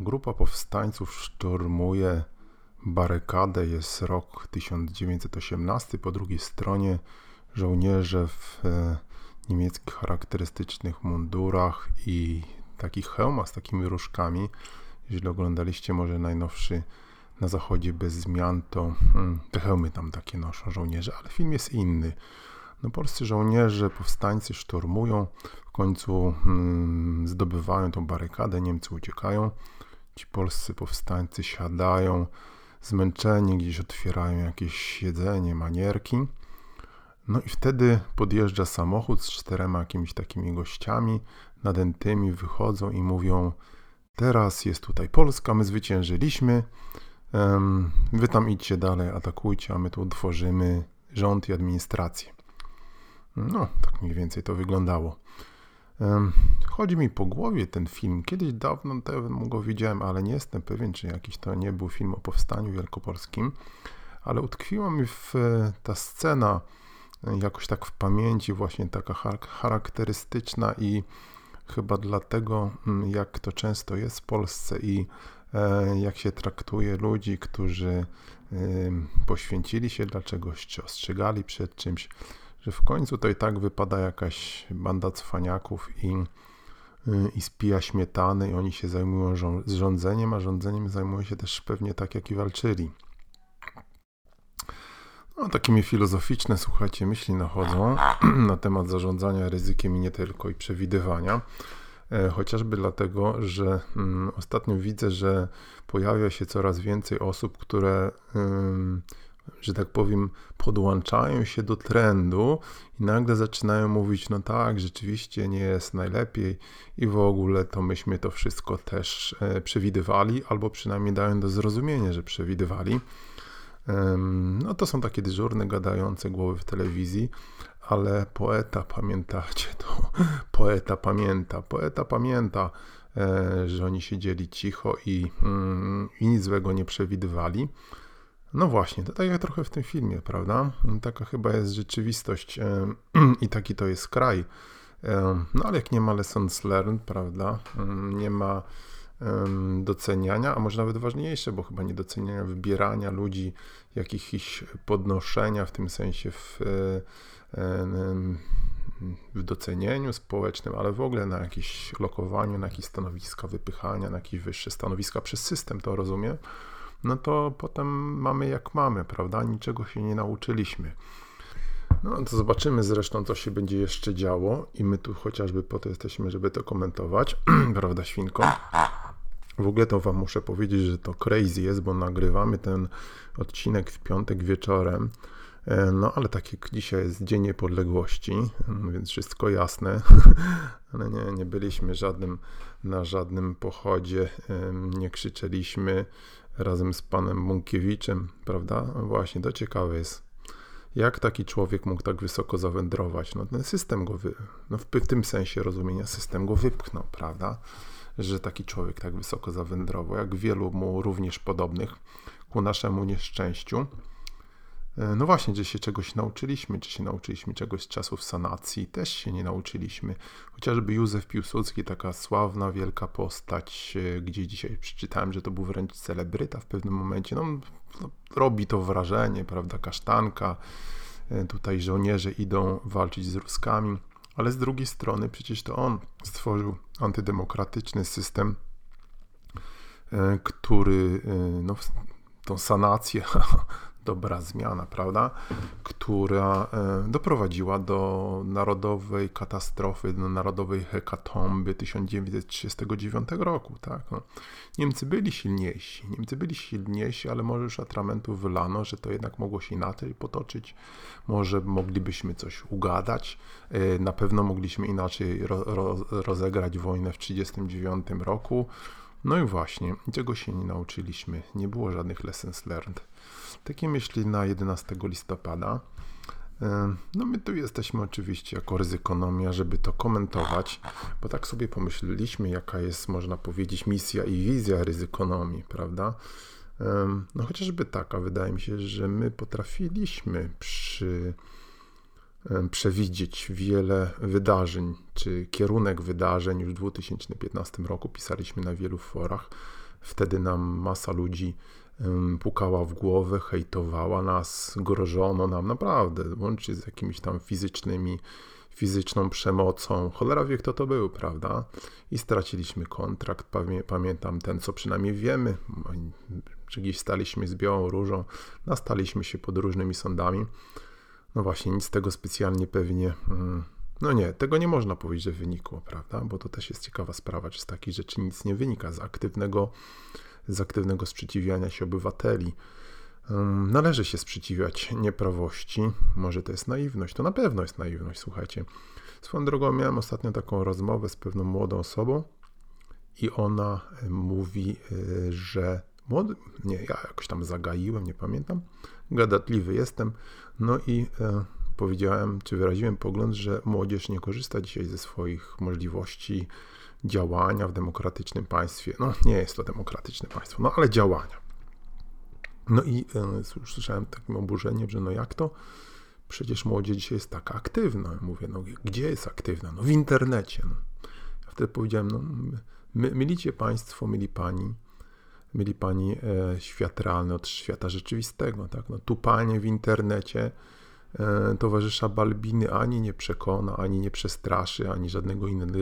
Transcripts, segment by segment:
Grupa powstańców szturmuje barykadę. Jest rok 1918. Po drugiej stronie żołnierze w e, niemieckich charakterystycznych mundurach i takich hełmach z takimi różkami. Jeśli oglądaliście może najnowszy na zachodzie bez zmian, to hmm, te hełmy tam takie noszą żołnierze, ale film jest inny. No, polscy żołnierze, powstańcy szturmują, w końcu hmm, zdobywają tą barykadę, Niemcy uciekają. Ci polscy powstańcy siadają, zmęczeni, gdzieś otwierają jakieś jedzenie, manierki. No i wtedy podjeżdża samochód z czterema jakimiś takimi gościami nadętymi, wychodzą i mówią: Teraz jest tutaj Polska, my zwyciężyliśmy. Wy tam idźcie dalej, atakujcie, a my tu tworzymy rząd i administrację. No, tak mniej więcej to wyglądało. Chodzi mi po głowie ten film. Kiedyś dawno temu go widziałem, ale nie jestem pewien, czy jakiś to nie był film o powstaniu wielkopolskim. Ale utkwiła mi w, ta scena e, jakoś tak w pamięci, właśnie taka charakterystyczna i chyba dlatego, mm, jak to często jest w Polsce i e, jak się traktuje ludzi, którzy poświęcili się dla czegoś, czy ostrzegali przed czymś, że w końcu to i tak wypada jakaś banda cwaniaków i, y, i spija śmietany i oni się zajmują rządzeniem, a rządzeniem zajmują się też pewnie tak, jak i walczyli. No, takimi filozoficzne, słuchajcie, myśli nachodzą na temat zarządzania ryzykiem i nie tylko, i przewidywania. E, chociażby dlatego, że mm, ostatnio widzę, że pojawia się coraz więcej osób, które że tak powiem, podłączają się do trendu i nagle zaczynają mówić, no tak, rzeczywiście nie jest najlepiej i w ogóle to myśmy to wszystko też e, przewidywali, albo przynajmniej dają do zrozumienia, że przewidywali. No to są takie dyżurne, gadające głowy w telewizji, ale poeta, pamiętacie to? Poeta pamięta, poeta pamięta, e, że oni siedzieli cicho i, mm, i nic złego nie przewidywali. No właśnie, to tak jak trochę w tym filmie, prawda? Taka chyba jest rzeczywistość i taki to jest kraj. No ale jak nie ma lessons learned, prawda? Nie ma doceniania, a może nawet ważniejsze, bo chyba nie doceniania wybierania ludzi, jakichś podnoszenia w tym sensie w, e, w docenieniu społecznym, ale w ogóle na jakieś lokowaniu, na jakieś stanowiska wypychania, na jakieś wyższe stanowiska przez system, to rozumiem no to potem mamy jak mamy, prawda? Niczego się nie nauczyliśmy. No to zobaczymy zresztą, co się będzie jeszcze działo i my tu chociażby po to jesteśmy, żeby to komentować, prawda, świnko? W ogóle to wam muszę powiedzieć, że to crazy jest, bo nagrywamy ten odcinek w piątek wieczorem, e, no ale tak jak dzisiaj jest Dzień Niepodległości, więc wszystko jasne, ale nie, nie byliśmy żadnym, na żadnym pochodzie, nie krzyczeliśmy, razem z panem Bunkiewiczem, prawda? Właśnie, to ciekawe jest. Jak taki człowiek mógł tak wysoko zawędrować? No ten system go, wy... no w tym sensie rozumienia, system go wypchnął, prawda? Że taki człowiek tak wysoko zawędrował, jak wielu mu również podobnych, ku naszemu nieszczęściu. E, no właśnie, czy się czegoś nauczyliśmy, czy się nauczyliśmy czegoś z czasów sanacji, też się nie nauczyliśmy. Chociażby Józef Piłsudski, taka sławna, wielka postać, e, gdzie dzisiaj przeczytałem, że to był wręcz celebryta w pewnym momencie. No, no robi to wrażenie, prawda, kasztanka, e, tutaj żołnierze idą walczyć z Ruskami, ale z drugiej strony przecież to on stworzył antydemokratyczny system, który no, tą sanację dobra zmiana, prawda? Która e, doprowadziła do narodowej katastrofy, do narodowej hekatomby 1939 roku, tak? No. Niemcy byli silniejsi, Niemcy byli silniejsi, ale może już atramentu wylano, że to jednak mogło się inaczej potoczyć, może moglibyśmy coś ugadać, e, na pewno mogliśmy inaczej ro, ro, rozegrać wojnę w 1939 roku, No i właśnie, czego się nie nauczyliśmy? Nie było żadnych lessons learned. Takie myśli na 11 listopada. No my tu jesteśmy oczywiście jako ryzykonomia, żeby to komentować, bo tak sobie pomyśleliśmy, jaka jest, można powiedzieć, misja i wizja ryzykonomii, prawda? No chociażby taka, wydaje mi się, że my potrafiliśmy przy przewidzieć wiele wydarzeń, czy kierunek wydarzeń już w 2015 roku. Pisaliśmy na wielu forach. Wtedy nam masa ludzi pukała w głowę, hejtowała nas, grożono nam naprawdę, łącznie z jakimiś tam fizycznymi, fizyczną przemocą. Cholera wie, kto to był, prawda? I straciliśmy kontrakt. Pamiętam ten, co przynajmniej wiemy, czy gdzieś staliśmy z białą różą, nastaliśmy się pod różnymi sądami. No właśnie, nic tego specjalnie pewnie. Mm, no nie, tego nie można powiedzieć, że wynikło, prawda? Bo to też jest ciekawa sprawa, czy z takich rzeczy nic nie wynika, z aktywnego, z aktywnego sprzeciwiania się obywateli. Należy się sprzeciwiać nieprawości. Może to jest naiwność, to na pewno jest naiwność, słuchajcie. Swoją drogą miałem ostatnio taką rozmowę z pewną młodą osobą i ona e, mówi, e, że młody, nie, ja jakoś tam zagaiłem, nie pamiętam, gadatliwy jestem, no i e, powiedziałem, czy wyraziłem pogląd, że młodzież nie korzysta dzisiaj ze swoich możliwości działania w demokratycznym państwie. No, nie jest to demokratyczne państwo, no ale działania. No i e, słyszałem takim oburzeniem, że no jak to? Przecież młodzież dzisiaj jest taka aktywna. Mówię, no gdzie jest aktywna? No w internecie. No. Ja wtedy powiedziałem, no my, mylicie państwo, myli pani, myli pani e, świat realny od świata rzeczywistego. Tak? No, tu panie w internecie e, towarzysza Balbiny ani nie przekona, ani nie przestraszy, ani żadnego innego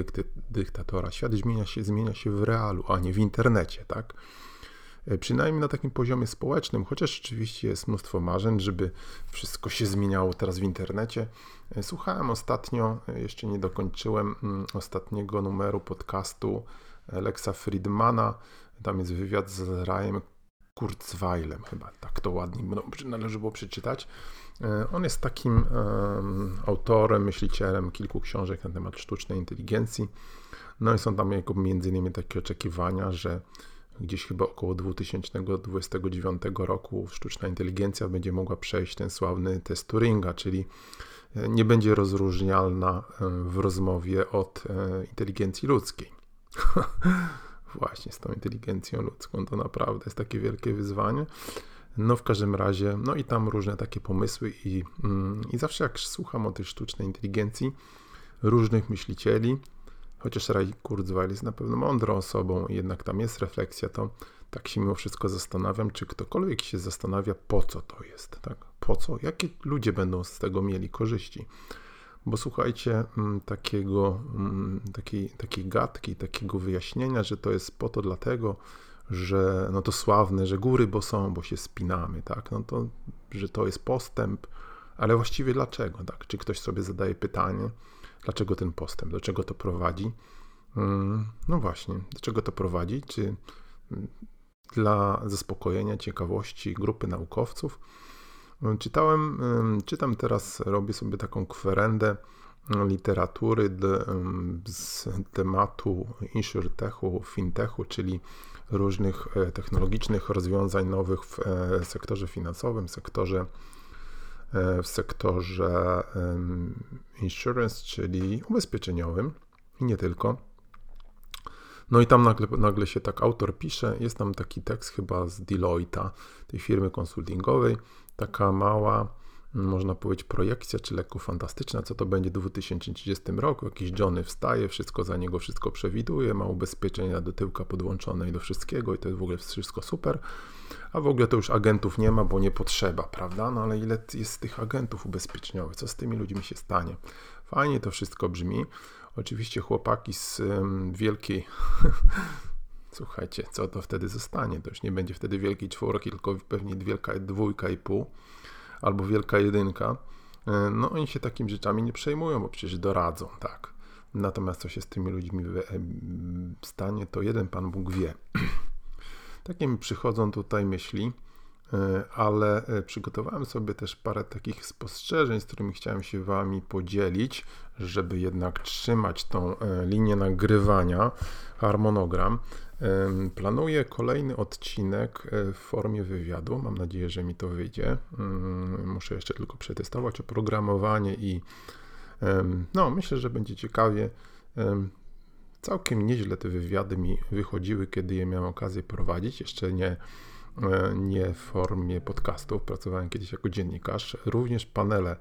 dyktatora. Świat zmienia się, zmienia się w realu, a nie w internecie. Tak? E, przynajmniej na takim poziomie społecznym, chociaż oczywiście jest mnóstwo marzeń, żeby wszystko się zmieniało teraz w internecie. Słuchałem ostatnio, jeszcze nie dokończyłem mm, ostatniego numeru podcastu Lexa Friedmana. Tam jest wywiad z Rajem Kurzweilem, chyba tak to ładnie no, należy było przeczytać. On jest takim um, autorem, myślicielem kilku książek na temat sztucznej inteligencji. No i są tam jako między innymi takie oczekiwania, że gdzieś chyba około 2029 roku sztuczna inteligencja będzie mogła przejść ten sławny test Turinga, czyli e, nie będzie rozróżnialna e, w rozmowie od e, inteligencji ludzkiej. Właśnie z tą inteligencją ludzką to naprawdę jest takie wielkie wyzwanie. No w każdym razie, no i tam różne takie pomysły i, mm, i zawsze jak słucham o tej sztucznej inteligencji różnych myślicieli, chociaż Ray Kurzweil jest na pewno mądrą osobą, jednak tam jest refleksja, to tak się mimo wszystko zastanawiam, czy ktokolwiek się zastanawia, po co to jest, tak? Po co? Jakie ludzie będą z tego mieli korzyści? Bo słuchajcie, mm, takiego, mm, takiej, takiej gadki, takiego wyjaśnienia, że to jest po to dlatego, że no to sławne, że góry bo są, bo się spinamy, tak? No to, że to jest postęp, ale właściwie dlaczego, tak? Czy ktoś sobie zadaje pytanie, Dlaczego ten postęp? Do czego to prowadzi? Mm, no właśnie, do czego to prowadzi? Czy dla zaspokojenia ciekawości grupy naukowców? Czytałem, czytam teraz, robię sobie taką kwerendę literatury z tematu insurtechu, fintechu, czyli różnych e, technologicznych rozwiązań nowych w e, sektorze finansowym, sektorze E, w sektorze insurance, czyli ubezpieczeniowym i nie tylko. No i tam nagle, nagle się tak autor pisze, jest tam taki tekst chyba z Deloitte'a, tej firmy konsultingowej, taka mała, można powiedzieć, projekcja, czy lekko fantastyczna, co to będzie w 2030 roku. Jakiś Johnny wstaje, wszystko za niego, wszystko przewiduje, ma ubezpieczenia do tyłka podłączone i do wszystkiego i to jest w ogóle wszystko super. A w ogóle to już agentów nie ma, bo nie potrzeba, prawda? No ale ile jest tych agentów ubezpieczeniowych? Co z tymi ludźmi się stanie? Fajnie to wszystko brzmi. Oczywiście chłopaki z wielkiej Słuchajcie, co to wtedy zostanie? To już nie będzie wtedy wielkiej czwórki, tylko pewnie wielka dwójka i pół albo wielka jedynka, e, no oni się takimi rzeczami nie przejmują, bo przecież doradzą, tak. Natomiast co się z tymi ludźmi e, stanie, to jeden Pan Bóg wie. Takie mi przychodzą tutaj myśli, e, ale przygotowałem sobie też parę takich spostrzeżeń, z którymi chciałem się Wami podzielić, żeby jednak trzymać tą linię nagrywania, harmonogram. Planuję kolejny odcinek e, w formie wywiadu. Mam nadzieję, że mi to wyjdzie. Mm, muszę jeszcze tylko przetestować oprogramowanie i no, myślę, że będzie ciekawie. Całkiem nieźle te wywiady mi wychodziły, kiedy je miałem okazję prowadzić. Jeszcze nie, e, nie w formie podcastów. Pracowałem kiedyś jako dziennikarz. Również panele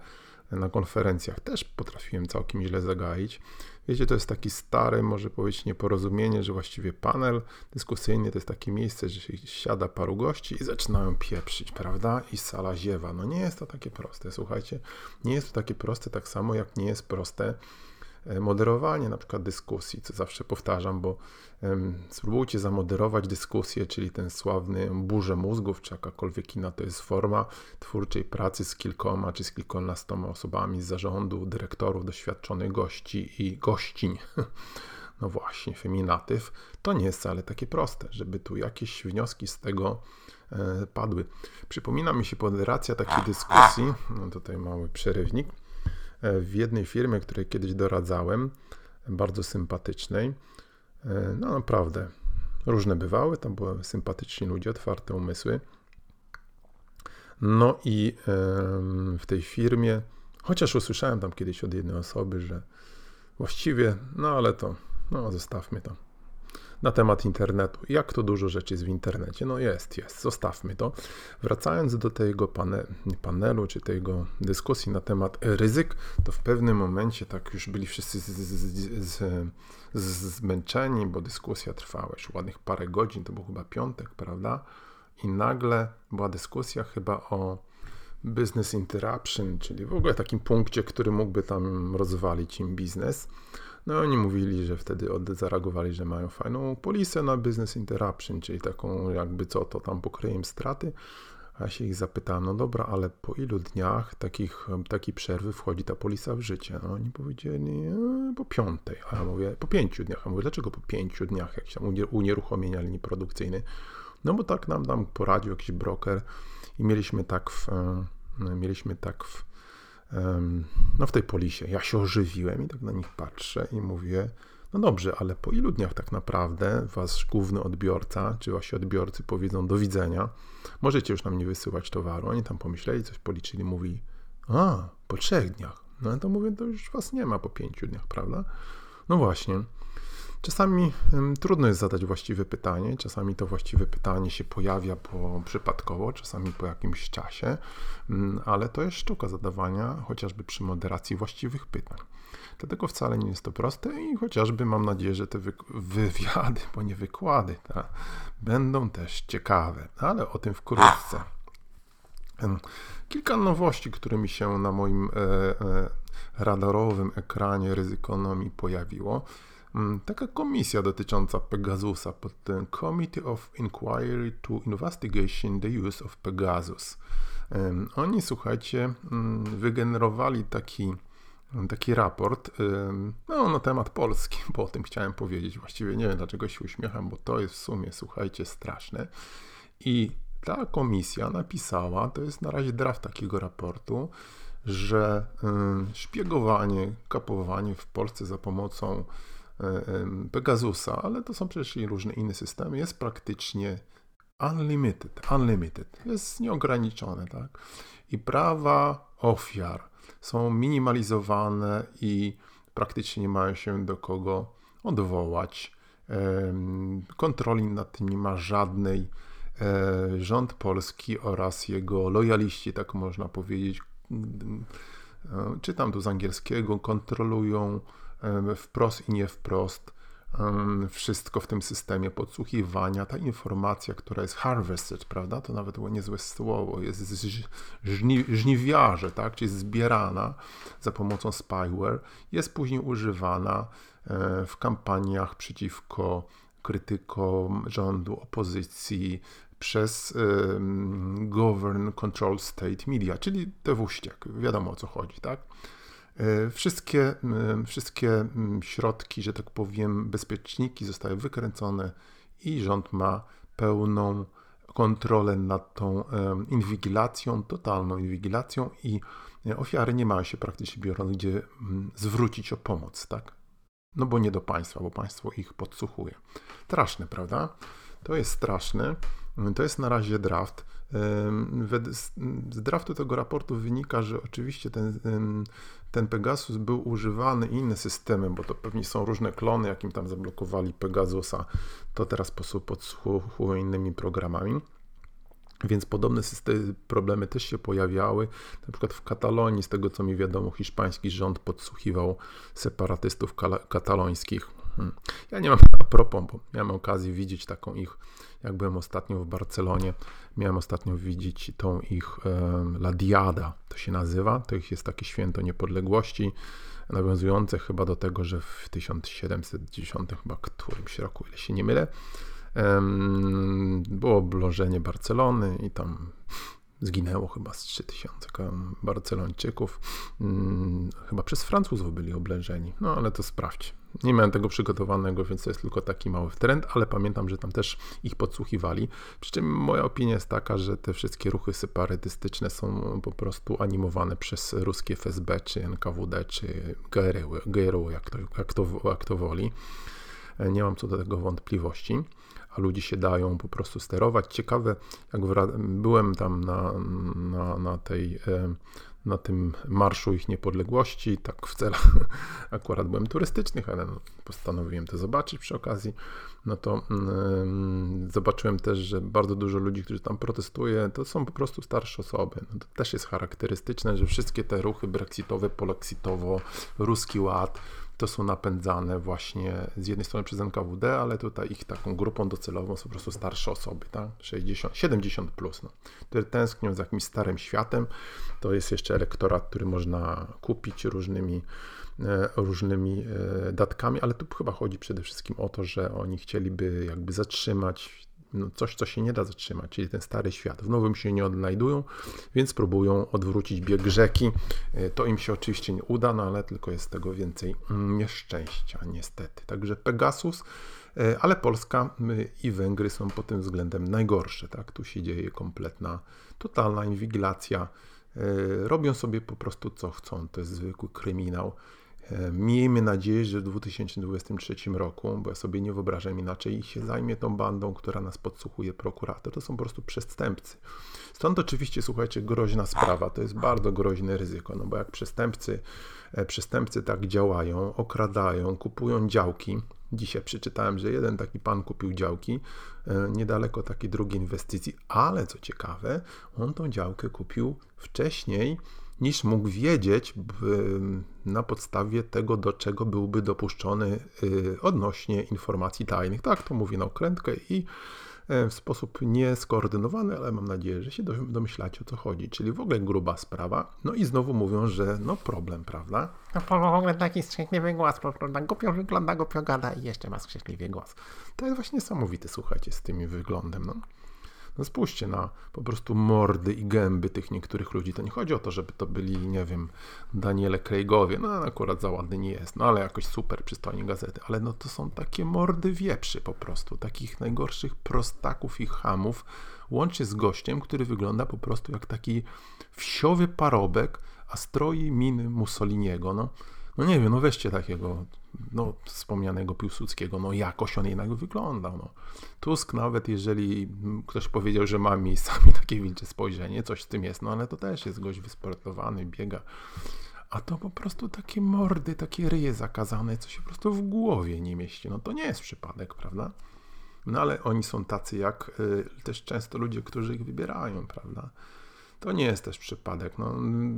na konferencjach też potrafiłem całkiem źle zagaić. Wiecie, to jest taki stary, może powiedzieć, nieporozumienie, że właściwie panel dyskusyjny to jest takie miejsce, że się siada paru gości i zaczynają pieprzyć, prawda? I sala ziewa. No nie jest to takie proste, słuchajcie. Nie jest to takie proste, tak samo jak nie jest proste moderowanie na przykład dyskusji, co zawsze powtarzam, bo spróbujcie zamoderować dyskusję, czyli ten sławny burzę mózgów, czy jakakolwiek inna to jest forma twórczej pracy z kilkoma czy z kilkunastoma osobami z zarządu, dyrektorów, doświadczonych gości i gościń. No właśnie, feminatyw to nie jest wcale takie proste, żeby tu jakieś wnioski z tego e, padły. Przypomina mi się moderacja takiej dyskusji, no tutaj mały przerywnik, E, w jednej firmie, której kiedyś doradzałem, bardzo sympatycznej. E, no naprawdę, różne bywały, tam były sympatyczni ludzie, otwarte umysły. No i w tej firmie, chociaż usłyszałem tam kiedyś od jednej osoby, że właściwie, no ale to, no zostawmy to na temat internetu. Jak to dużo rzeczy jest w internecie? No jest, jest, zostawmy to. Wracając do tego pane, panelu, czy tego dyskusji na temat ryzyk, to w pewnym momencie tak już byli wszyscy z, z, z, zmęczeni, bo dyskusja trwała już ładnych parę godzin, to był chyba piątek, prawda? I nagle była dyskusja chyba o business interruption, czyli w ogóle takim punkcie, który mógłby tam rozwalić im biznes. No oni mówili, że wtedy zareagowali, że mają fajną polisę na business interruption, czyli taką jakby co to tam pokryje im straty. A ja się ich zapytałem, no dobra, ale po ilu dniach takich, takiej przerwy wchodzi ta polisa w życie? No oni powiedzieli, e, po piątej. A ja mówię, po pięciu dniach. A mówię, dlaczego po pięciu dniach, jak się unieruchomienia linii produkcyjnej? No bo tak nam, nam poradził jakiś broker i mieliśmy tak w, e, mieliśmy tak w no w tej polisie. Ja się ożywiłem i tak na nich patrzę i mówię, no dobrze, ale po ilu dniach tak naprawdę wasz główny odbiorca, czy wasi odbiorcy powiedzą do widzenia, możecie już nam nie wysyłać towaru. Oni tam pomyśleli, coś policzyli, mówi, a, po trzech dniach. No to mówię, to już was nie ma po pięciu dniach, prawda? No właśnie. Czasami trudno jest zadać właściwe pytanie, czasami to właściwe pytanie się pojawia po, przypadkowo, czasami po jakimś czasie, mm, ale to jest sztuka zadawania chociażby przy moderacji właściwych pytań. Dlatego wcale nie jest to proste i chociażby mam nadzieję, że te wywiady, bo nie wykłady, będą też ciekawe, ale o tym wkrótce. Kilka nowości, które mi się na moim e, e, radarowym ekranie ryzykonomii pojawiło. Mm, taka komisja dotycząca Pegasusa pod ten Committee of Inquiry to Investigation the Use of Pegasus. Oni, słuchajcie, mm, wygenerowali taki, taki raport no, na temat Polski, bo o tym chciałem powiedzieć. Właściwie nie wiem, dlaczego się uśmiecham, bo to jest w sumie, słuchajcie, straszne. I ta komisja napisała, to jest na razie draft takiego raportu, że szpiegowanie, kapowanie w Polsce za pomocą Pegasusa, ale to są przecież i różne inne systemy, jest praktycznie unlimited, unlimited, jest nieograniczone, tak? I prawa ofiar są minimalizowane i praktycznie nie mają się do kogo odwołać. Kontroli nad tym nie ma żadnej. E, rząd polski oraz jego lojaliści, tak można powiedzieć, e, czytam tu z angielskiego, kontrolują wprost i nie wprost wszystko w tym systemie podsłuchiwania, ta informacja, która jest harvested, prawda, to nawet było niezłe słowo, jest żni, żniwiarze, tak, czyli zbierana za pomocą spyware, jest później używana w kampaniach przeciwko krytykom rządu, opozycji, przez Govern Control State Media, czyli te wściek, wiadomo o co chodzi, tak? E, wszystkie, wszystkie środki, że tak powiem, bezpieczniki zostały wykręcone i rząd ma pełną kontrolę nad tą inwigilacją, totalną inwigilacją i e, ofiary nie mają się praktycznie biorąc gdzie zwrócić o pomoc, tak? No bo nie do państwa, bo państwo ich podsłuchuje. Straszne, prawda? To jest straszne. To jest na razie draft. Z draftu tego raportu wynika, że oczywiście ten, ten Pegasus był używany inne systemy, bo to pewnie są różne klony, jakim tam zablokowali Pegasusa, to teraz podsłuchują innymi programami. Więc podobne problemy też się pojawiały. Na przykład w Katalonii, z tego co mi wiadomo, hiszpański rząd podsłuchiwał separatystów katalońskich. Hmm. Ja nie mam a propos, bo miałem okazję widzieć taką ich, jak byłem ostatnio w Barcelonie, miałem ostatnio widzieć tą ich La Diada, to się nazywa, to ich jest takie święto niepodległości, nawiązujące chyba do tego, że w 1710 chyba którymś roku, ile się nie mylę, było oblążenie Barcelony i tam zginęło chyba z 3000 Barcelończyków. Mm, chyba przez Francuzów byli oblężeni. No ale to sprawdź. Nie miałem tego przygotowanego, więc to jest tylko taki mały trend, ale pamiętam, że tam też ich podsłuchiwali. Przy czym moja opinia jest taka, że te wszystkie ruchy separatystyczne są po prostu animowane przez ruskie FSB, czy NKWD, czy GRU, jak to, jak to, jak to woli. Nie mam co do tego wątpliwości a ludzie się dają po prostu sterować. Ciekawe, jak byłem tam na, na, na tej e, na tym Marszu Ich Niepodległości, tak w celach akurat byłem turystycznych, ale no, postanowiłem to zobaczyć przy okazji, no to yy, zobaczyłem też, że bardzo dużo ludzi, którzy tam protestuje, to są po prostu starsze osoby. No, to też jest charakterystyczne, że wszystkie te ruchy brexitowe, polexitowo, ruski ład, to są napędzane właśnie z jednej strony przez NKWD, ale tutaj ich taką grupą docelową są po prostu starsze osoby, tak? 60, 70 plus, no, które tęsknią za jakimś starym światem. To jest jeszcze elektorat, który można kupić różnymi e, różnymi e, datkami, ale tu chyba chodzi przede wszystkim o to, że oni chcieliby jakby zatrzymać no coś, co się nie da zatrzymać, czyli ten stary świat. W nowym się nie odnajdują, więc próbują odwrócić bieg rzeki. E, to im się oczywiście nie uda, no ale tylko jest tego więcej nieszczęścia, niestety. Także Pegasus, e, ale Polska i Węgry są pod tym względem najgorsze. Tak? Tu się dzieje kompletna, totalna inwigilacja. E, robią sobie po prostu co chcą. To jest zwykły kryminał. E, miejmy nadzieję, że w 2023 roku, bo ja sobie nie wyobrażam inaczej, się zajmie tą bandą, która nas podsłuchuje prokurator. To są po prostu przestępcy. Stąd oczywiście, słuchajcie, groźna sprawa. To jest bardzo groźne ryzyko, no bo jak przestępcy, e, przestępcy tak działają, okradają, kupują działki. Dzisiaj przeczytałem, że jeden taki pan kupił działki e, niedaleko takiej drugiej inwestycji, ale co ciekawe, on tą działkę kupił wcześniej niż mógł wiedzieć na podstawie tego, do czego byłby dopuszczony y, odnośnie informacji tajnych. Tak, to mówię na okrętkę i e, w sposób nieskoordynowany, ale mam nadzieję, że się domyślacie o co chodzi, czyli w ogóle gruba sprawa. No i znowu mówią, że no problem, prawda? No w ogóle taki skrzękliwy głos, prawda? Głupio wygląda, głupio gada i jeszcze ma skrzękliwy głos. To jest właśnie niesamowite, słuchajcie, z tym wyglądem, no. No spójrzcie na po prostu mordy i gęby tych niektórych ludzi. To nie chodzi o to, żeby to byli, nie wiem, Daniele Craigowie, no akurat za ładny nie jest, no ale jakoś super przystojnie gazety, ale no to są takie mordy wieprzy po prostu, takich najgorszych prostaków i hamów, łącznie z gościem, który wygląda po prostu jak taki wsiowy parobek, a stroi miny Mussoliniego, no. No nie wiem, no weźcie takiego no, wspomnianego Piłsudskiego, no jakoś on jednak wyglądał. No. Tusk nawet, jeżeli ktoś powiedział, że ma miejscami takie wilcze spojrzenie, coś z tym jest, no ale to też jest gość wysportowany, biega. A to po prostu takie mordy, takie ryje zakazane, co się po prostu w głowie nie mieści. No to nie jest przypadek, prawda? No ale oni są tacy jak y, też często ludzie, którzy ich wybierają, prawda? To nie jest też przypadek. No,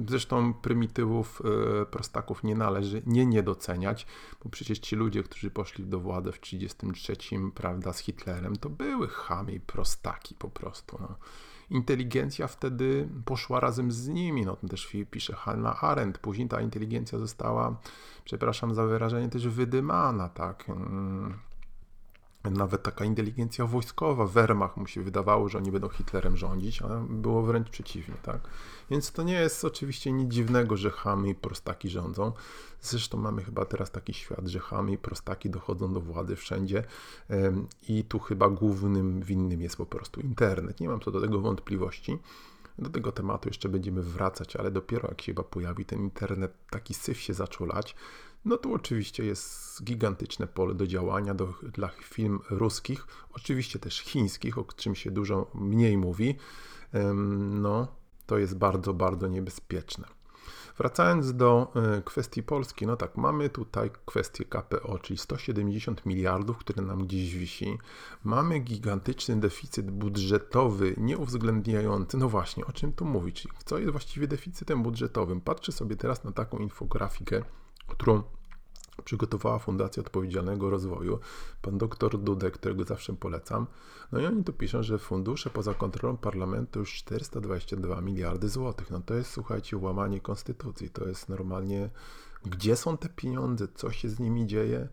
zresztą prymitywów, e, prostaków nie należy nie niedoceniać, bo przecież ci ludzie, którzy poszli do władzy w 1933, prawda, z Hitlerem, to były chamy i prostaki po prostu. No. Inteligencja wtedy poszła razem z nimi, no też pisze Hannah Arendt. Później ta inteligencja została, przepraszam za wyrażenie, też wydymana, tak. Nawet taka inteligencja wojskowa, Wehrmacht mu się wydawało, że oni będą Hitlerem rządzić, a było wręcz przeciwnie, tak? Więc to nie jest oczywiście nic dziwnego, że chamy i prostaki rządzą. Zresztą mamy chyba teraz taki świat, że chamy i prostaki dochodzą do władzy wszędzie i tu chyba głównym winnym jest po prostu internet. Nie mam co do tego wątpliwości. Do tego tematu jeszcze będziemy wracać, ale dopiero jak się chyba pojawi ten internet, taki syf się zaczął lać, no tu oczywiście jest gigantyczne pole do działania do, dla firm ruskich, oczywiście też chińskich, o czym się dużo mniej mówi. No, to jest bardzo, bardzo niebezpieczne. Wracając do e, kwestii Polski, no tak, mamy tutaj kwestię KPO, czyli 170 miliardów, które nam gdzieś wisi. Mamy gigantyczny deficyt budżetowy, nieuwzględniający, no właśnie, o czym tu mówić? Co jest właściwie deficytem budżetowym? Patrzę sobie teraz na taką infografikę, którą przygotowała Fundacja Odpowiedzialnego Rozwoju, pan doktor Dudek, którego zawsze polecam. No i oni tu piszą, że fundusze poza kontrolą parlamentu już 422 miliardy złotych. No to jest, słuchajcie, łamanie konstytucji. To jest normalnie, gdzie są te pieniądze, co się z nimi dzieje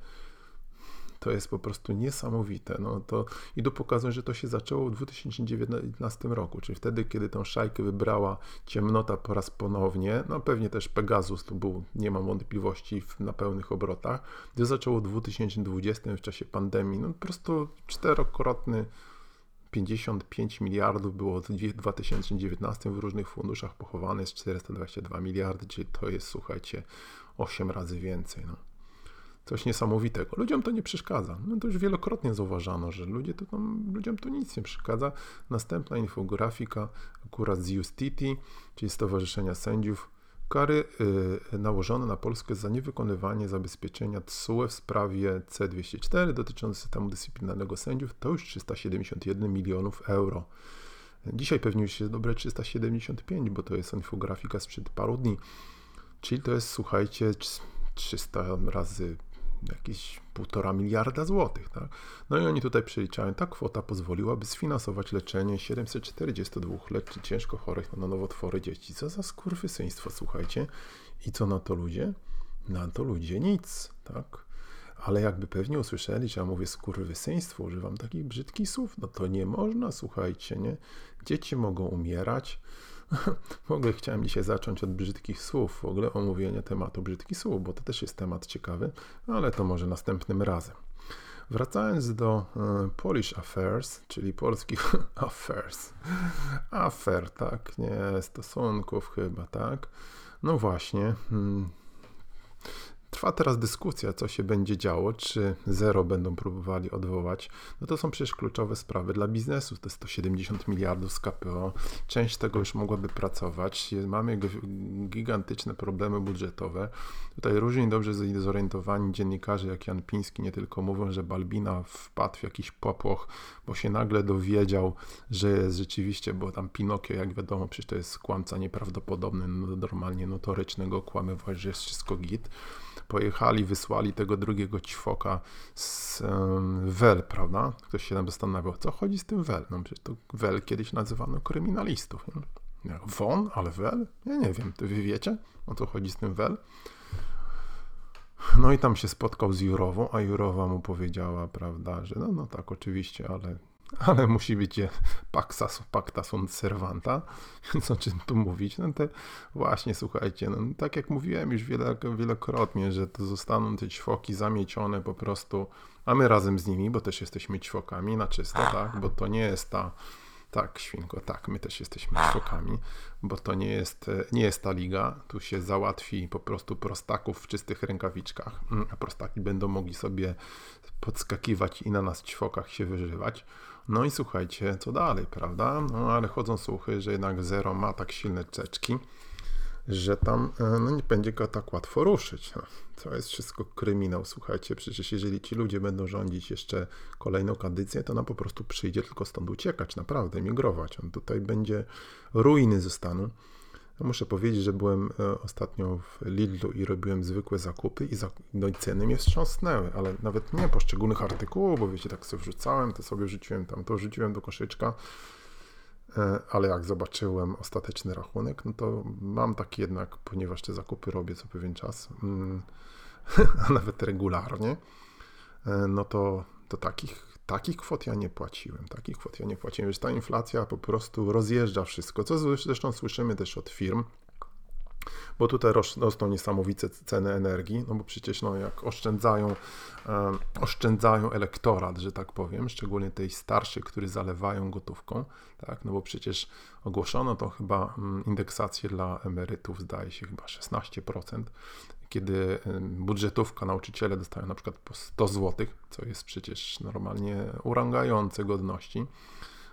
to jest po prostu niesamowite. No to, I tu pokazują, że to się zaczęło w 2019 roku, czyli wtedy, kiedy tą szajkę wybrała ciemnota po raz ponownie, no pewnie też Pegasus tu był, nie mam wątpliwości, na pełnych obrotach. To zaczęło w 2020 w czasie pandemii, no po prostu czterokrotny 55 miliardów było w 2019 w różnych funduszach pochowane, jest 422 miliardy, czyli to jest, słuchajcie, 8 razy więcej. No coś niesamowitego. Ludziom to nie przeszkadza. No to już wielokrotnie zauważano, że ludzie to tam, ludziom to nic nie przeszkadza. Następna infografika akurat z Justiti, czyli Stowarzyszenia Sędziów. Kary y, nałożone na Polskę za niewykonywanie zabezpieczenia TSUE w sprawie C204 dotyczące systemu dyscyplinarnego sędziów to już 371 milionów euro. Dzisiaj pewnie już jest dobre 375, bo to jest infografika sprzed paru dni. Czyli to jest, słuchajcie, 300 razy jakieś półtora miliarda złotych. Tak? No i oni tutaj przeliczają, ta kwota pozwoliłaby sfinansować leczenie 742 leczy ciężko chorych na nowotwory dzieci. Co za skurwysyństwo, słuchajcie. I co na to ludzie? Na to ludzie nic, tak? Ale jakby pewnie usłyszeli, że ja mówię skurwysyństwo, używam takich brzydkich słów, no to nie można, słuchajcie, nie? Dzieci mogą umierać, w ogóle chciałem dzisiaj zacząć od brzydkich słów, w ogóle omówienia tematu brzydkich słów, bo to też jest temat ciekawy, ale to może następnym razem. Wracając do e, Polish Affairs, czyli polskich affairs. Affair, tak, nie, stosunków chyba, tak. No właśnie. Trwa teraz dyskusja, co się będzie działo, czy zero będą próbowali odwołać. No to są przecież kluczowe sprawy dla biznesu. To jest 170 miliardów z KPO. Część tego już mogłaby pracować. Mamy gigantyczne problemy budżetowe. Tutaj różnie dobrze zorientowani dziennikarze, jak Jan Piński, nie tylko mówią, że Balbina wpadł w jakiś popłoch, bo się nagle dowiedział, że jest rzeczywiście, bo tam Pinokio, jak wiadomo, przecież to jest kłamca nieprawdopodobny, no, normalnie notorycznego, kłamywać, że jest wszystko git pojechali, wysłali tego drugiego ćwoka z um, Wel, prawda? Ktoś się tam zastanawiał, co chodzi z tym Wel? No przecież to Wel kiedyś nazywano kryminalistów. Nie? Won, ale Wel? Ja nie wiem, to wy wiecie, o co chodzi z tym Wel? No i tam się spotkał z Jurową, a Jurowa mu powiedziała, prawda, że no, no tak, oczywiście, ale ale musi być pacta, pacta sunt servanta, więc o czym tu mówić? No te, właśnie, słuchajcie, no, tak jak mówiłem już wiele, wielokrotnie, że to zostaną te ćwoki zamiecione po prostu, a my razem z nimi, bo też jesteśmy ćwokami na czysto, tak, bo to nie jest ta, tak, świnko, tak, my też jesteśmy ćwokami, bo to nie jest, nie jest ta liga, tu się załatwi po prostu prostaków w czystych rękawiczkach, mm, a prostaki będą mogli sobie podskakiwać i na nas ćwokach się wyżywać. No i słuchajcie, co dalej, prawda? No ale chodzą słuchy, że jednak Zero ma tak silne czeczki, że tam e, no, nie będzie go tak łatwo ruszyć. No, to jest wszystko kryminał, słuchajcie. Przecież jeżeli ci ludzie będą rządzić jeszcze kolejną kadycję, to nam po prostu przyjdzie tylko stąd uciekać, naprawdę, migrować. On tutaj będzie ruiny zostaną. Muszę powiedzieć, że byłem e, ostatnio w Lidlu i robiłem zwykłe zakupy i, za, no i ceny mnie wstrząsnęły, ale nawet nie poszczególnych artykułów, bo wiecie, tak sobie wrzucałem, to sobie rzuciłem tam, to rzuciłem do koszyczka, e, ale jak zobaczyłem ostateczny rachunek, no to mam tak jednak, ponieważ te zakupy robię co pewien czas, mm, a nawet regularnie, e, no to, to takich Takich kwot ja nie płaciłem, takich kwot ja nie płaciłem, że ta inflacja po prostu rozjeżdża wszystko, co zresztą słyszymy też od firm, bo tutaj rosną niesamowite ceny energii, no bo przecież no, jak oszczędzają, oszczędzają elektorat, że tak powiem, szczególnie tej starszej, który zalewają gotówką, tak, no bo przecież ogłoszono to chyba um, indeksację dla emerytów, zdaje się chyba 16%, kiedy budżetówka nauczyciele dostają na przykład po 100 zł, co jest przecież normalnie urągające godności.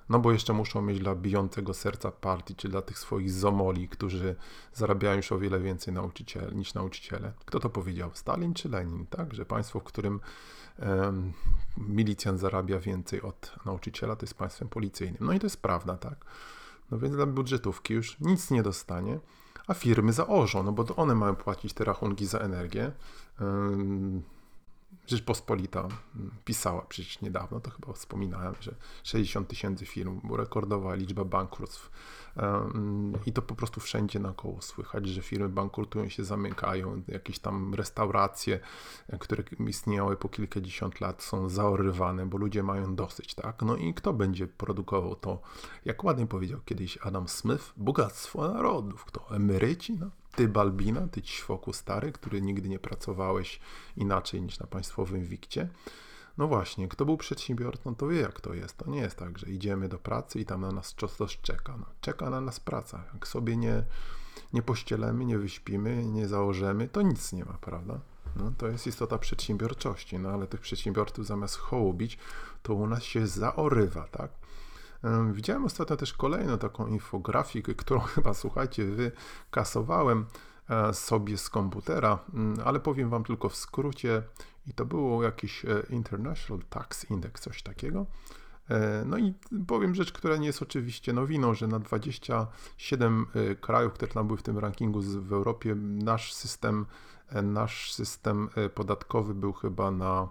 No bo jeszcze muszą mieć dla bijącego serca partii, czy dla tych swoich zomoli, którzy zarabiają już o wiele więcej nauczyciele, niż nauczyciele. Kto to powiedział? Stalin czy Lenin, tak? Że państwo, w którym um, milicjant zarabia więcej od nauczyciela, to jest państwem policyjnym. No i to jest prawda, tak? No więc dla budżetówki już nic nie dostanie, a firmy zaorzą, no bo to one mają płacić te rachunki za energię. Rzeczpospolita pisała przecież niedawno, to chyba wspominałem, że 60 tysięcy firm, rekordowa liczba bankructw i to po prostu wszędzie naokoło słychać, że firmy bankrutują się, zamykają, jakieś tam restauracje, które istniały po kilkadziesiąt lat są zaorywane, bo ludzie mają dosyć, tak? No i kto będzie produkował to, jak ładnie powiedział kiedyś Adam Smith, bogactwo narodów, kto? Emeryci? No, ty Balbina, ty ćwoku stary, który nigdy nie pracowałeś inaczej niż na państwowym wikcie. No właśnie, kto był przedsiębiorcą, to wie jak to jest. To nie jest tak, że idziemy do pracy i tam na nas coś czeka. No, czeka na nas praca. Jak sobie nie, nie pościelemy, nie wyśpimy, nie założymy, to nic nie ma, prawda? No, to jest istota przedsiębiorczości, no ale tych przedsiębiorców zamiast hołubić, to u nas się zaorywa, tak? Widziałem ostatnio też kolejną taką infografikę, którą chyba, słuchajcie, wykasowałem e, sobie z komputera, mm, ale powiem Wam tylko w skrócie i to było jakiś e, International Tax Index, coś takiego. E, no i powiem rzecz, która nie jest oczywiście nowiną, że na 27 krajów, które tam były w tym rankingu w Europie, nasz system, nasz system podatkowy był chyba na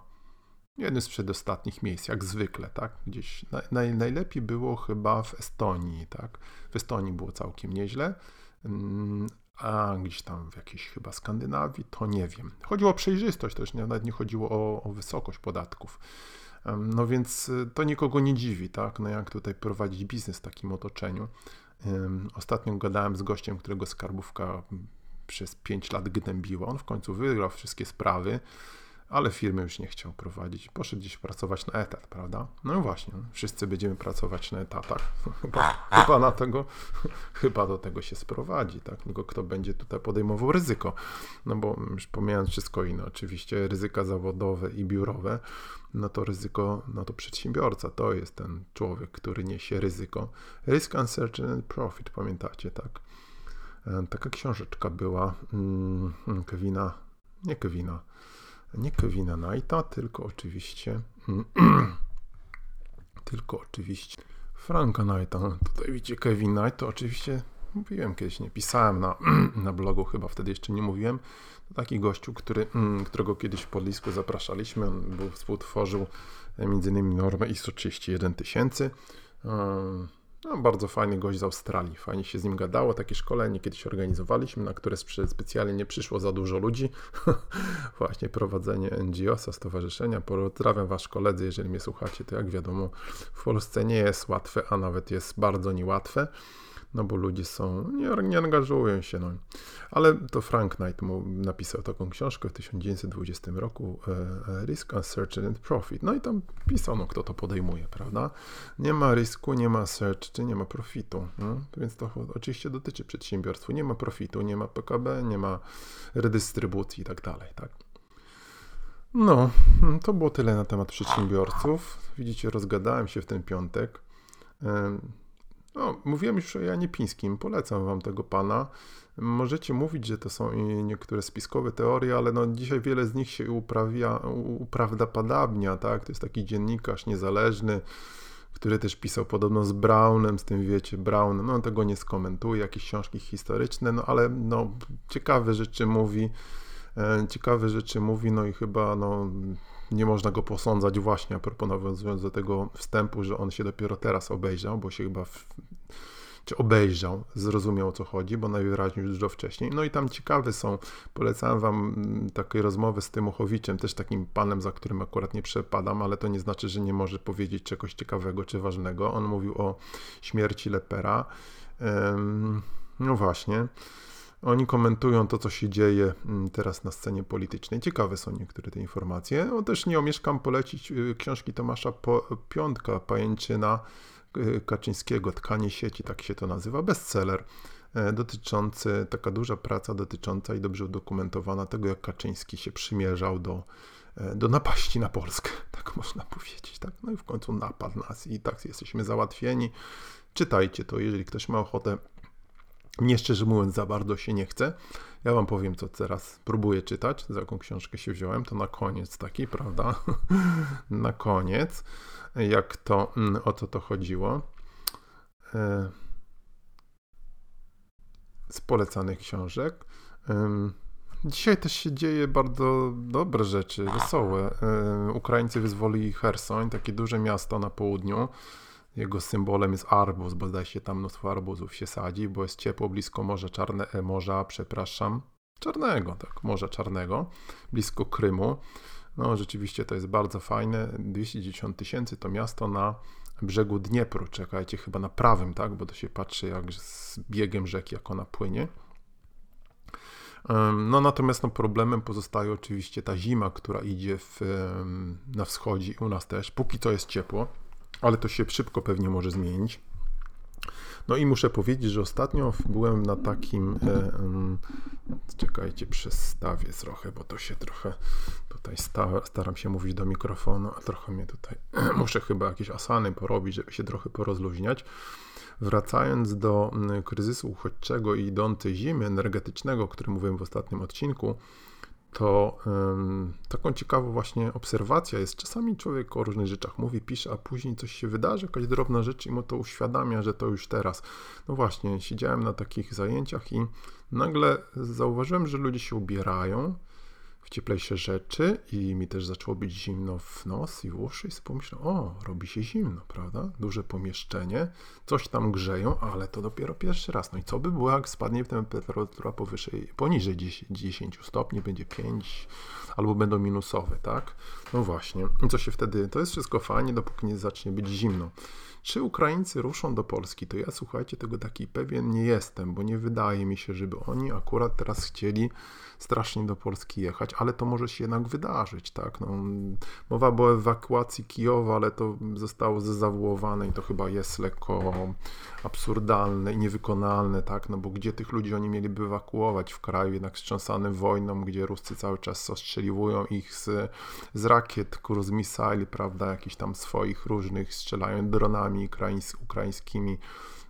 jednym z przedostatnich miejsc, jak zwykle, tak? Gdzieś naj, najlepiej było chyba w Estonii, tak? W Estonii było całkiem nieźle, mm, a gdzieś tam w jakiejś chyba Skandynawii, to nie wiem. Chodziło o przejrzystość też, nawet nie chodziło o, o wysokość podatków. No więc y, to nikogo nie dziwi, tak? No jak tutaj prowadzić biznes w takim otoczeniu. Ostatnio gadałem z gościem, którego skarbówka przez 5 lat gnębiła. On w końcu wygrał wszystkie sprawy ale firmy już nie chciał prowadzić. Poszedł gdzieś pracować na etat, prawda? No właśnie, wszyscy będziemy pracować na etatach. Chyba, chyba na tego, chyba do tego się sprowadzi, tak? Tylko kto będzie tutaj podejmował ryzyko. No bo już pomijając wszystko inne, oczywiście ryzyka zawodowe i biurowe, no to ryzyko, no to przedsiębiorca, to jest ten człowiek, który niesie ryzyko. Risk, uncertainty and profit, pamiętacie, tak? E, taka książeczka była mm, Kevina, nie Kevina, nie Kevina Knighta, tylko oczywiście tylko oczywiście Franka Knighta. Tutaj widzicie Kevin Knight, to oczywiście mówiłem kiedyś, nie pisałem na, na blogu, chyba wtedy jeszcze nie mówiłem. To taki gościu, który, mm, którego kiedyś w Podlisku zapraszaliśmy, on był, współtworzył e, innymi normę ISO 31000. No, bardzo fajny gość z Australii. Fajnie się z nim gadało. Takie szkolenie kiedyś organizowaliśmy, na które specjalnie nie przyszło za dużo ludzi. Właśnie prowadzenie NGO-sa, stowarzyszenia. Pozdrawiam Was koledzy, jeżeli mnie słuchacie, to jak wiadomo w Polsce nie jest łatwe, a nawet jest bardzo niełatwe no bo ludzie są, nie, nie angażują się. No. Ale to Frank Knight mu napisał taką książkę w 1920 roku, e, e, Risk, Uncertainty and Profit. No i tam pisał, no, kto to podejmuje, prawda? Nie ma risku, nie ma search, nie ma profitu. No? Więc to oczywiście dotyczy przedsiębiorstwa. Nie ma profitu, nie ma PKB, nie ma redystrybucji i tak dalej, tak? No, to było tyle na temat przedsiębiorców. Widzicie, rozgadałem się w ten piątek. No, mówiłem już o Janie Pińskim, polecam wam tego pana. Możecie mówić, że to są niektóre spiskowe teorie, ale no dzisiaj wiele z nich się uprawia, uprawdopodobnia, tak? To jest taki dziennikarz niezależny, który też pisał podobno z Brownem, z tym wiecie, Brown, no tego nie skomentuje, jakieś książki historyczne, no ale no ciekawe rzeczy mówi, ciekawe rzeczy mówi, no i chyba no nie można go posądzać właśnie, a propos nawiązując do tego wstępu, że on się dopiero teraz obejrzał, bo się chyba w, czy obejrzał, zrozumiał o co chodzi, bo najwyraźniej już dużo wcześniej. No i tam ciekawe są, polecałem wam mm, takie rozmowy z Tymuchowiczem, też takim panem, za którym akurat nie przepadam, ale to nie znaczy, że nie może powiedzieć czegoś ciekawego czy ważnego. On mówił o śmierci Lepera. no właśnie. Oni komentują to, co się dzieje mm, teraz na scenie politycznej. Ciekawe są niektóre te informacje. No, też nie omieszkam polecić y, książki Tomasza Piątka, Pajęczyna y, Kaczyńskiego, Tkanie sieci, tak się to nazywa, bestseller e, dotyczący, taka duża praca dotycząca i dobrze udokumentowana tego, jak Kaczyński się przymierzał do, e, do napaści na Polskę, tak można powiedzieć. Tak? No i w końcu napadł nas i tak jesteśmy załatwieni. Czytajcie to, jeżeli ktoś ma ochotę mnie szczerze mówiąc za bardzo się nie chce. Ja wam powiem, co teraz próbuję czytać, za jaką książkę się wziąłem. To na koniec taki, prawda? na koniec, jak to, mm, o co to chodziło. E, z polecanych książek. Dzisiaj też się dzieje bardzo dobre rzeczy, wesołe. E, Ukraińcy wyzwolili Hersoń, takie duże miasto na południu. Jego symbolem jest arbuz, bo zdaje się tam mnóstwo arbuzów się sadzi, bo jest ciepło blisko Morza Czarne, e, Morza, przepraszam, Czarnego, tak, Morza Czarnego, blisko Krymu. No rzeczywiście to jest bardzo fajne. 210 tysięcy to miasto na brzegu Dniepru. Czekajcie, chyba na prawym, tak, bo to się patrzy jak z biegiem rzeki, jak ona płynie. No natomiast no, problemem pozostaje oczywiście ta zima, która idzie w, na wschodzie i u nas też. Póki to jest ciepło, ale to się szybko pewnie może zmienić. No i muszę powiedzieć, że ostatnio byłem na takim. E, czekajcie, przestawię trochę, bo to się trochę tutaj sta, staram się mówić do mikrofonu, a trochę mnie tutaj. muszę chyba jakieś asany porobić, żeby się trochę porozluźniać. Wracając do kryzysu uchodźczego i idącej zimy energetycznego, o którym mówiłem w ostatnim odcinku, to um, taką ciekawą właśnie obserwacja jest. Czasami człowiek o różnych rzeczach mówi, pisze, a później coś się wydarzy, jakaś drobna rzecz i mu to uświadamia, że to już teraz. No właśnie, siedziałem na takich zajęciach i nagle zauważyłem, że ludzie się ubierają, w cieplejsze rzeczy i mi też zaczęło być zimno w nos i w uszy i sobie pomyślałem, o, robi się zimno, prawda? Duże pomieszczenie, coś tam grzeją, ale to dopiero pierwszy raz. No i co by było, jak spadnie temperatura powyżej, poniżej 10, 10 stopni, będzie 5 albo będą minusowe, tak? No właśnie. Co się wtedy, to jest wszystko fajnie, dopóki nie zacznie być zimno. Czy Ukraińcy ruszą do Polski? To ja słuchajcie, tego taki pewien nie jestem, bo nie wydaje mi się, żeby oni akurat teraz chcieli strasznie do Polski jechać, ale to może się jednak wydarzyć, tak? No, mowa była o ewakuacji Kijowa, ale to zostało zezawuowane i to chyba jest lekko absurdalne i niewykonalne, tak? No bo gdzie tych ludzi oni mieliby ewakuować w kraju jednak wstrząsany wojną, gdzie Ruscy cały czas ostrzeliwują ich z, z rakiet, kurs misali, prawda, jakichś tam swoich różnych, strzelają dronami ukraińskimi,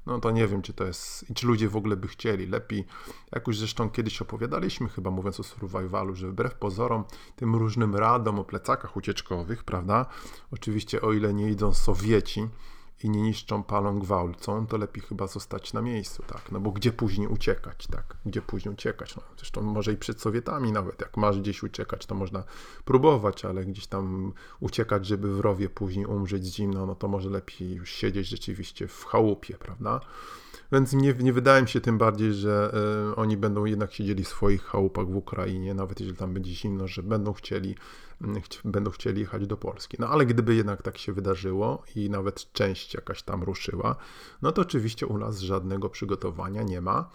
no to nie wiem, czy to jest, i czy ludzie w ogóle by chcieli. Lepiej, jak już zresztą kiedyś opowiadaliśmy, chyba mówiąc o survivalu, że wbrew pozorom, tym różnym radom o plecakach ucieczkowych, prawda, oczywiście o ile nie idą Sowieci, i nie niszczą, palą, gwałcą, to lepiej chyba zostać na miejscu, tak? No bo gdzie później uciekać, tak? Gdzie później uciekać? No, zresztą może i przed Sowietami nawet, jak masz gdzieś uciekać, to można próbować, ale gdzieś tam uciekać, żeby w rowie później umrzeć zimno, no to może lepiej już siedzieć rzeczywiście w chałupie, prawda? Więc nie, nie wydaje mi się tym bardziej, że y, oni będą jednak siedzieli w swoich chałupach w Ukrainie, nawet jeżeli tam będzie zimno, że będą chcieli, chci, będą chcieli jechać do Polski. No ale gdyby jednak tak się wydarzyło i nawet część jakaś tam ruszyła, no to oczywiście u nas żadnego przygotowania nie ma.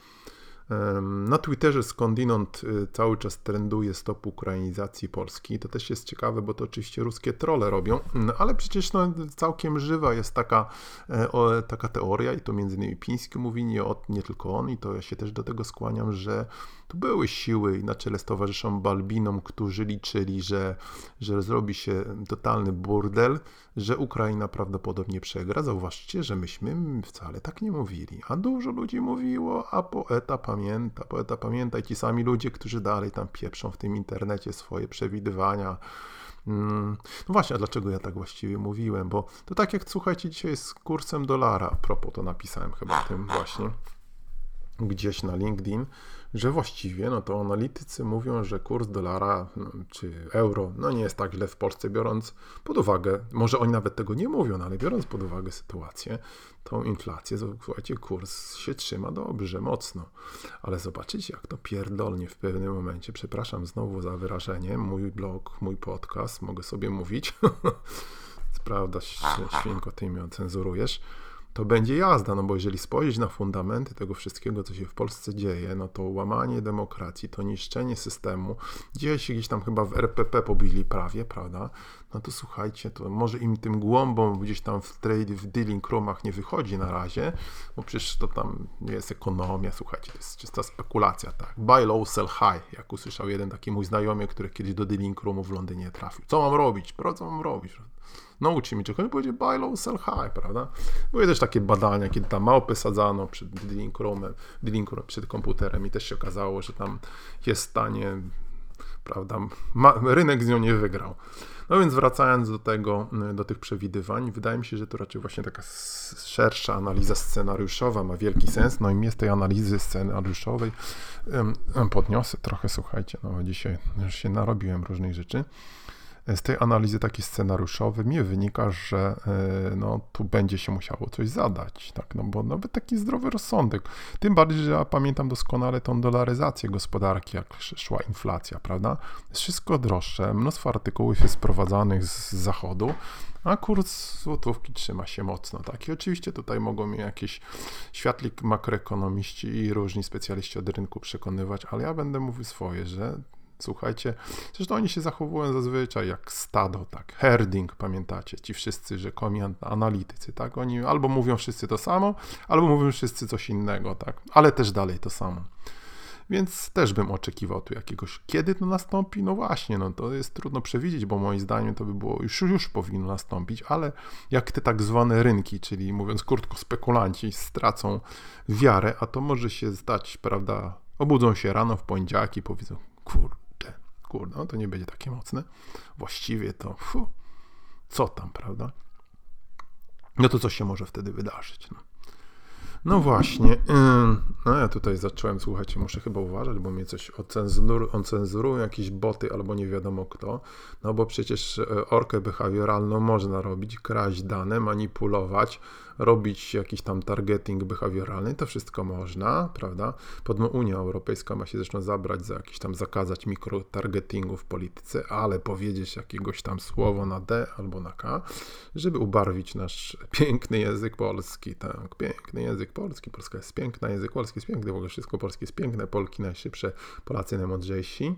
Na Twitterze skądinąd y, cały czas trenduje stop ukrainizacji Polski. To też jest ciekawe, bo to oczywiście ruskie trole robią, no, ale przecież no, całkiem żywa jest taka, e, taka teoria i to między innymi Piński mówi, nie, nie tylko on i to ja się też do tego skłaniam, że tu były siły na czele z towarzyszą Balbiną, którzy liczyli, że, że zrobi się totalny burdel, że Ukraina prawdopodobnie przegra. Zauważcie, że myśmy wcale tak nie mówili, a dużo ludzi mówiło, a poeta pamięta, poeta pamięta i ci sami ludzie, którzy dalej tam pieprzą w tym internecie swoje przewidywania. Mm, no właśnie, a dlaczego ja tak właściwie mówiłem? Bo to tak jak słuchajcie, dzisiaj z kursem dolara, a propos to napisałem chyba tym właśnie gdzieś na LinkedIn, że właściwie no to analitycy mówią, że kurs dolara no, czy euro no nie jest tak źle w Polsce, biorąc pod uwagę, może oni nawet tego nie mówią, no, ale biorąc pod uwagę sytuację, tą inflację, słuchajcie, kurs się trzyma dobrze, mocno. Ale zobaczycie, jak to pierdolnie w pewnym momencie, przepraszam znowu za wyrażenie, mój blog, mój podcast, mogę sobie mówić, prawda, świnko, ty mnie cenzurujesz, to będzie jazda, no bo jeżeli spojrzeć na fundamenty tego wszystkiego, co się w Polsce dzieje, no to łamanie demokracji, to niszczenie systemu, dzieje się gdzieś tam chyba w RPP pobili prawie, prawda? No to słuchajcie, to może im tym głąbom gdzieś tam w trade, w dealing roomach nie wychodzi na razie, bo przecież to tam nie jest ekonomia, słuchajcie, to jest czysta spekulacja, tak? Buy low, sell high, jak usłyszał jeden taki mój znajomy, który kiedyś do dealing roomu w Londynie trafił. Co mam robić? Pro, co mam robić? Nauczy mi czegoś, powiedzieć buy low, sell high, prawda? Były też takie badania, kiedy tam małpy sadzano przed dealing roomem, room, przed komputerem i też się okazało, że tam jest stanie, prawda, ma, rynek z nią nie wygrał. No więc wracając do tego, do tych przewidywań, wydaje mi się, że to raczej właśnie taka szersza analiza scenariuszowa ma wielki sens. No i mnie z tej analizy scenariuszowej podniosę trochę, słuchajcie, no dzisiaj już się narobiłem różnych rzeczy z tej analizy takiej scenariuszowej mi wynika, że e, no, tu będzie się musiało coś zadać, tak, no bo nawet taki zdrowy rozsądek. Tym bardziej, że ja pamiętam doskonale tą dolaryzację gospodarki, jak szła inflacja, prawda? Jest wszystko droższe, mnóstwo artykułów jest sprowadzanych z zachodu, a kurs złotówki trzyma się mocno, tak? I oczywiście tutaj mogą mnie jakieś światli makroekonomiści i różni specjaliści od rynku przekonywać, ale ja będę mówił swoje, że Słuchajcie, zresztą oni się zachowują zazwyczaj jak stado, tak, herding, pamiętacie, ci wszyscy rzekomi analitycy, tak, oni albo mówią wszyscy to samo, albo mówią wszyscy coś innego, tak, ale też dalej to samo. Więc też bym oczekiwał tu jakiegoś, kiedy to nastąpi? No właśnie, no to jest trudno przewidzieć, bo moim zdaniem to by było, już, już powinno nastąpić, ale jak te tak zwane rynki, czyli mówiąc krótko, spekulanci stracą wiarę, a to może się zdać, prawda, obudzą się rano w poniedziałek i powiedzą, kurde, kurde, no to nie będzie takie mocne. Właściwie to, fu, co tam, prawda? No to co się może wtedy wydarzyć? No. No właśnie. No ja tutaj zacząłem, słuchajcie, muszę chyba uważać, bo mnie coś ocenzurują, jakieś boty albo nie wiadomo kto. No bo przecież e, orkę behawioralną można robić, kraść dane, manipulować, robić jakiś tam targeting behawioralny, to wszystko można, prawda? Podobno Unia Europejska ma się zresztą zabrać za jakiś tam zakazać mikrotargetingu w polityce, ale powiedzieć jakiegoś tam słowo na D albo na K, żeby ubarwić nasz piękny język polski, tak, piękny język polski, Polska jest piękna, język polski jest piękny, w ogóle wszystko polskie jest piękne, Polki najszybsze, Polacy najmądrzejsi.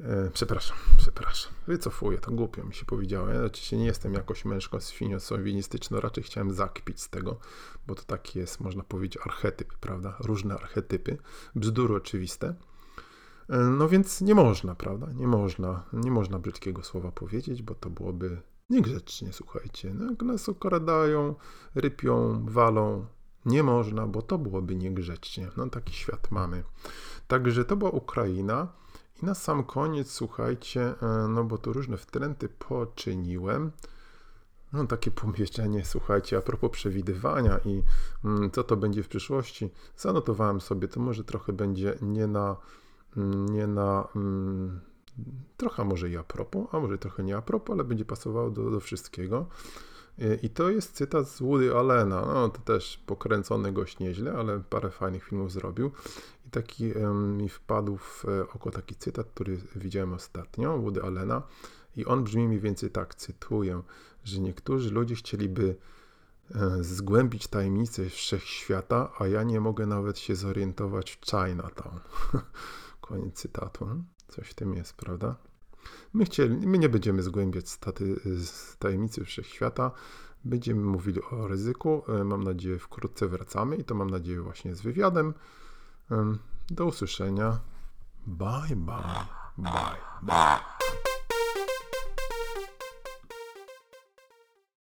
E, przepraszam, przepraszam. Wycofuję, to głupio mi się powiedziało. Ja oczywiście nie jestem jakoś mężką świniosowinistyczną, raczej chciałem zakpić z tego, bo to taki jest, można powiedzieć, archetyp, prawda? Różne archetypy, bzdury oczywiste. E, no więc nie można, prawda? Nie można, nie można brzydkiego słowa powiedzieć, bo to byłoby niegrzecznie, słuchajcie. No, jak nas okradają, rypią, walą, nie można, bo to byłoby niegrzecznie. No taki świat mamy. Także to była Ukraina. I na sam koniec, słuchajcie, e, no bo tu różne wtręty poczyniłem. No takie pomyślenie, słuchajcie, a propos przewidywania i mm, co to będzie w przyszłości, zanotowałem sobie, to może trochę będzie nie na, mm, nie na, mm, trochę może i a propos, a może trochę nie a propos, ale będzie pasowało do, do wszystkiego. E, I to jest cytat z Woody Allena. No, to też pokręcony gość nieźle, ale parę fajnych filmów zrobił. I taki mi wpadł w e, oko taki cytat, który widziałem ostatnio, Woody Allena. I on brzmi mniej więcej tak, cytuję, że niektórzy ludzie chcieliby e, zgłębić tajemnice wszechświata, a ja nie mogę nawet się zorientować w Chinatown. Koniec cytatu. Coś w tym jest, prawda? My, chcieli, my nie będziemy zgłębiać staty, tajemnicy wszechświata. Będziemy mówili o ryzyku. E, mam nadzieję, wkrótce wracamy i to mam nadzieję właśnie z wywiadem. Do usłyszenia. Bye, bye, bye, bye.